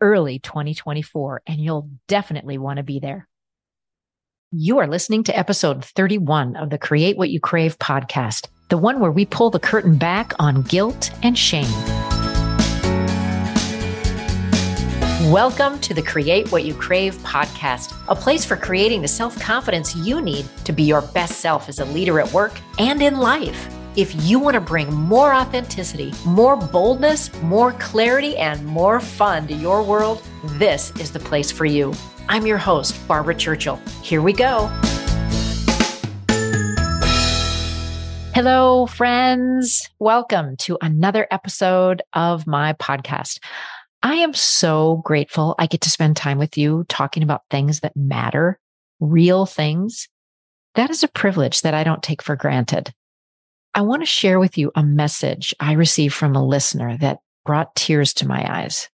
early 2024, and you'll definitely want to be there. You are listening to episode 31 of the Create What You Crave podcast, the one where we pull the curtain back on guilt and shame. Welcome to the Create What You Crave podcast, a place for creating the self confidence you need to be your best self as a leader at work and in life. If you want to bring more authenticity, more boldness, more clarity, and more fun to your world, this is the place for you. I'm your host, Barbara Churchill. Here we go. Hello, friends. Welcome to another episode of my podcast. I am so grateful I get to spend time with you talking about things that matter, real things. That is a privilege that I don't take for granted. I want to share with you a message I received from a listener that brought tears to my eyes.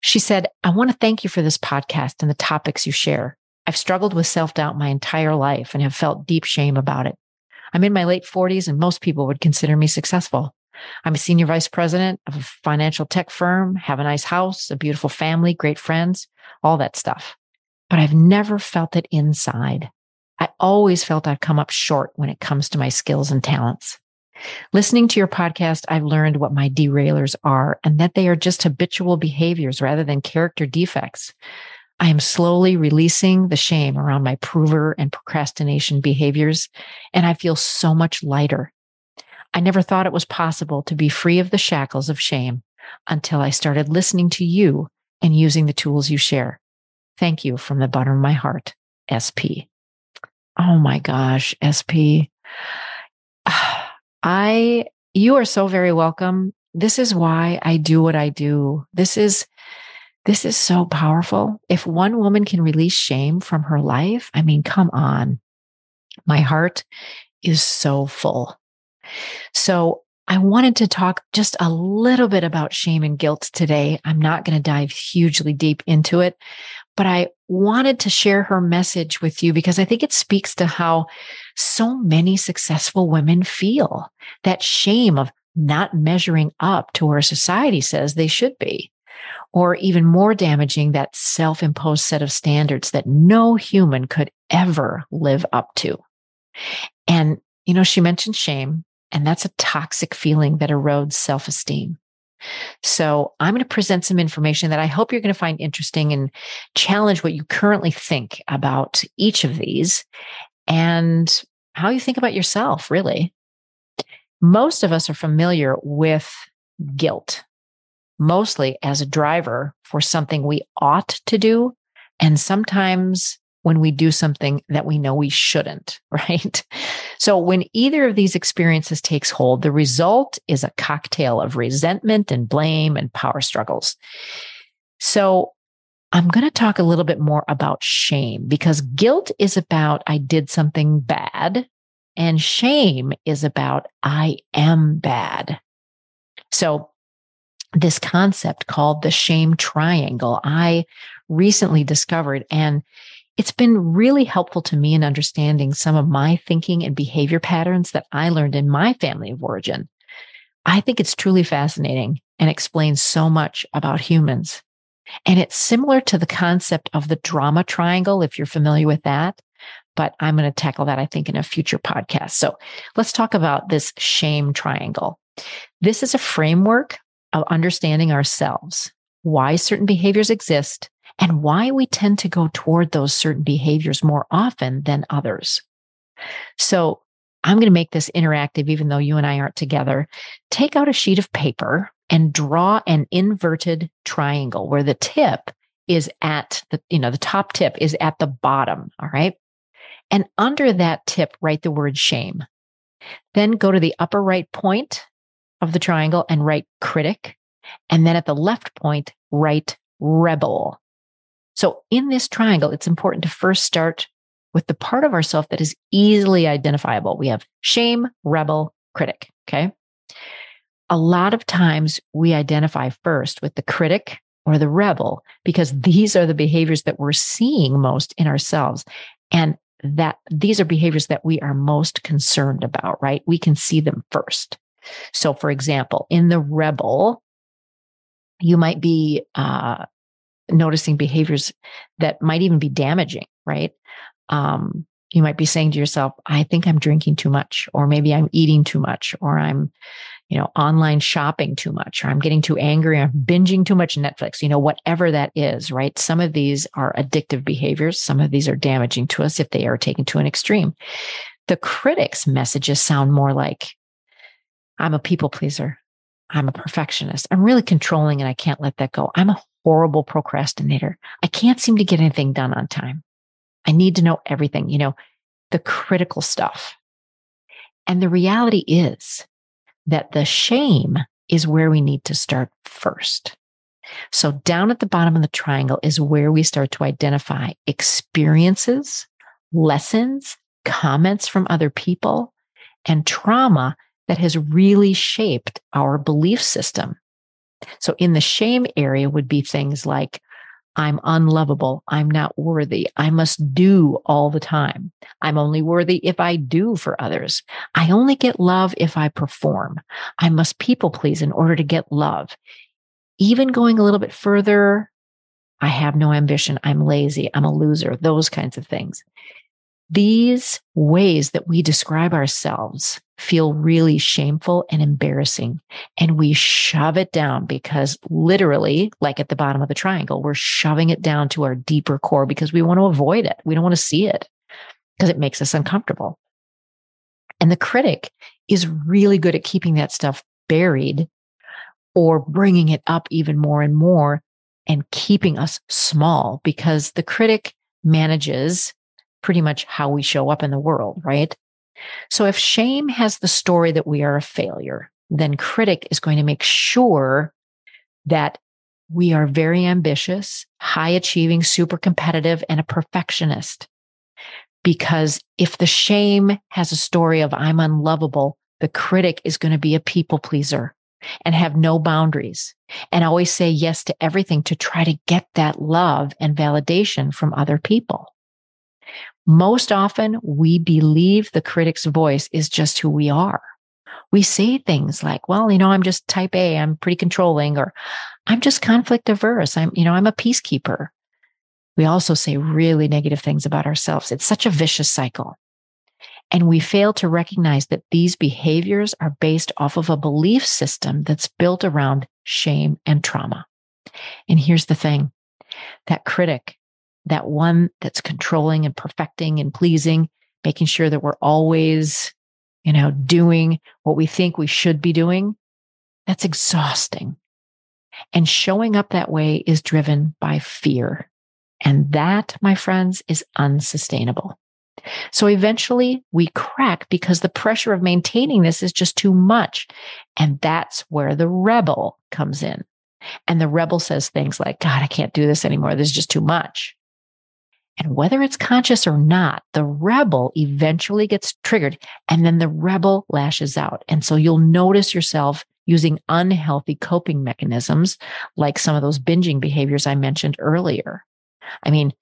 She said, I want to thank you for this podcast and the topics you share. I've struggled with self doubt my entire life and have felt deep shame about it. I'm in my late 40s and most people would consider me successful. I'm a senior vice president of a financial tech firm, have a nice house, a beautiful family, great friends, all that stuff. But I've never felt it inside. I always felt I've come up short when it comes to my skills and talents. Listening to your podcast, I've learned what my derailers are and that they are just habitual behaviors rather than character defects. I am slowly releasing the shame around my prover and procrastination behaviors, and I feel so much lighter. I never thought it was possible to be free of the shackles of shame until I started listening to you and using the tools you share. Thank you from the bottom of my heart, SP. Oh my gosh, SP. Ah, I, you are so very welcome. This is why I do what I do. This is, this is so powerful. If one woman can release shame from her life, I mean, come on. My heart is so full. So I wanted to talk just a little bit about shame and guilt today. I'm not going to dive hugely deep into it, but I wanted to share her message with you because I think it speaks to how so many successful women feel that shame of not measuring up to where society says they should be. Or even more damaging, that self imposed set of standards that no human could ever live up to. And, you know, she mentioned shame, and that's a toxic feeling that erodes self esteem. So I'm going to present some information that I hope you're going to find interesting and challenge what you currently think about each of these and how you think about yourself, really. Most of us are familiar with guilt, mostly as a driver for something we ought to do. And sometimes when we do something that we know we shouldn't, right? So when either of these experiences takes hold, the result is a cocktail of resentment and blame and power struggles. So I'm going to talk a little bit more about shame because guilt is about I did something bad and shame is about I am bad. So this concept called the shame triangle, I recently discovered and it's been really helpful to me in understanding some of my thinking and behavior patterns that I learned in my family of origin. I think it's truly fascinating and explains so much about humans. And it's similar to the concept of the drama triangle, if you're familiar with that. But I'm going to tackle that, I think, in a future podcast. So let's talk about this shame triangle. This is a framework of understanding ourselves, why certain behaviors exist, and why we tend to go toward those certain behaviors more often than others. So I'm going to make this interactive, even though you and I aren't together. Take out a sheet of paper and draw an inverted triangle where the tip is at the, you know, the top tip is at the bottom. All right. And under that tip, write the word shame. Then go to the upper right point of the triangle and write critic. And then at the left point, write rebel. So in this triangle, it's important to first start with the part of ourself that is easily identifiable. We have shame, rebel, critic. Okay. A lot of times we identify first with the critic or the rebel because these are the behaviors that we're seeing most in ourselves. And that these are behaviors that we are most concerned about, right? We can see them first. So, for example, in the rebel, you might be uh, noticing behaviors that might even be damaging, right? Um, you might be saying to yourself, I think I'm drinking too much, or maybe I'm eating too much, or I'm, you know, online shopping too much, or I'm getting too angry, I'm binging too much Netflix, you know, whatever that is, right? Some of these are addictive behaviors. Some of these are damaging to us if they are taken to an extreme. The critics' messages sound more like, I'm a people pleaser. I'm a perfectionist. I'm really controlling and I can't let that go. I'm a horrible procrastinator. I can't seem to get anything done on time. I need to know everything, you know, the critical stuff. And the reality is that the shame is where we need to start first. So down at the bottom of the triangle is where we start to identify experiences, lessons, comments from other people, and trauma that has really shaped our belief system. So in the shame area would be things like, I'm unlovable. I'm not worthy. I must do all the time. I'm only worthy if I do for others. I only get love if I perform. I must people please in order to get love. Even going a little bit further, I have no ambition. I'm lazy. I'm a loser. Those kinds of things. These ways that we describe ourselves feel really shameful and embarrassing. And we shove it down because literally, like at the bottom of the triangle, we're shoving it down to our deeper core because we want to avoid it. We don't want to see it because it makes us uncomfortable. And the critic is really good at keeping that stuff buried or bringing it up even more and more and keeping us small because the critic manages pretty much how we show up in the world, right? So if shame has the story that we are a failure, then critic is going to make sure that we are very ambitious, high achieving, super competitive, and a perfectionist. Because if the shame has a story of I'm unlovable, the critic is going to be a people pleaser and have no boundaries and always say yes to everything to try to get that love and validation from other people. Most often, we believe the critic's voice is just who we are. We say things like, well, you know, I'm just type A, I'm pretty controlling, or I'm just conflict averse. I'm, you know, I'm a peacekeeper. We also say really negative things about ourselves. It's such a vicious cycle. And we fail to recognize that these behaviors are based off of a belief system that's built around shame and trauma. And here's the thing that critic that one that's controlling and perfecting and pleasing, making sure that we're always, you know, doing what we think we should be doing, that's exhausting. And showing up that way is driven by fear. And that, my friends, is unsustainable. So eventually we crack because the pressure of maintaining this is just too much. And that's where the rebel comes in. And the rebel says things like, God, I can't do this anymore. This is just too much. And whether it's conscious or not, the rebel eventually gets triggered and then the rebel lashes out. And so you'll notice yourself using unhealthy coping mechanisms like some of those binging behaviors I mentioned earlier. I mean,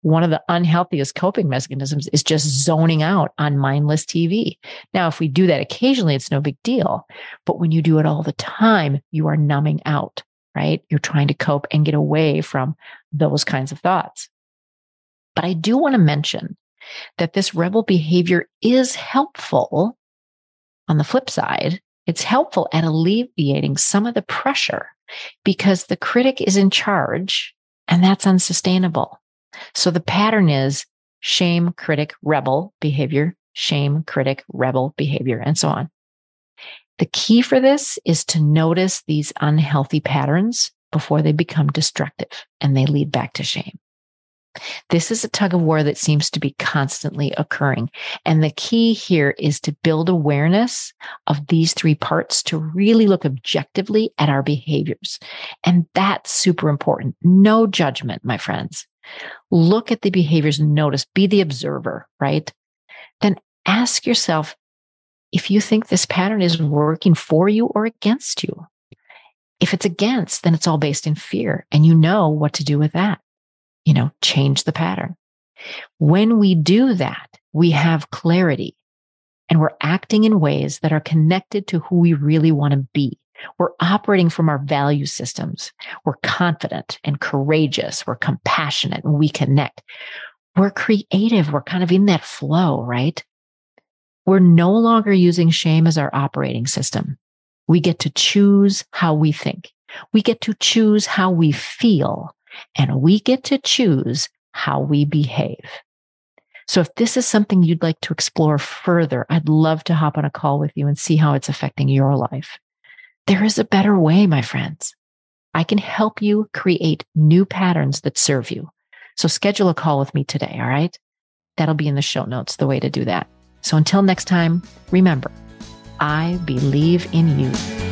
one of the unhealthiest coping mechanisms is just zoning out on mindless TV. Now, if we do that occasionally, it's no big deal. But when you do it all the time, you are numbing out, right? You're trying to cope and get away from those kinds of thoughts. But I do want to mention that this rebel behavior is helpful on the flip side. It's helpful at alleviating some of the pressure because the critic is in charge and that's unsustainable. So the pattern is shame, critic, rebel behavior, shame, critic, rebel behavior, and so on. The key for this is to notice these unhealthy patterns before they become destructive and they lead back to shame. This is a tug of war that seems to be constantly occurring. And the key here is to build awareness of these three parts to really look objectively at our behaviors. And that's super important. No judgment, my friends. Look at the behaviors, and notice, be the observer, right? Then ask yourself if you think this pattern is working for you or against you. If it's against, then it's all based in fear and you know what to do with that. You know, change the pattern. When we do that, we have clarity and we're acting in ways that are connected to who we really want to be. We're operating from our value systems. We're confident and courageous. We're compassionate and we connect. We're creative. We're kind of in that flow, right? We're no longer using shame as our operating system. We get to choose how we think. We get to choose how we feel and we get to choose how we behave. So if this is something you'd like to explore further, I'd love to hop on a call with you and see how it's affecting your life. There is a better way, my friends. I can help you create new patterns that serve you. So schedule a call with me today. All right. That'll be in the show notes, the way to do that. So until next time, remember, I believe in you.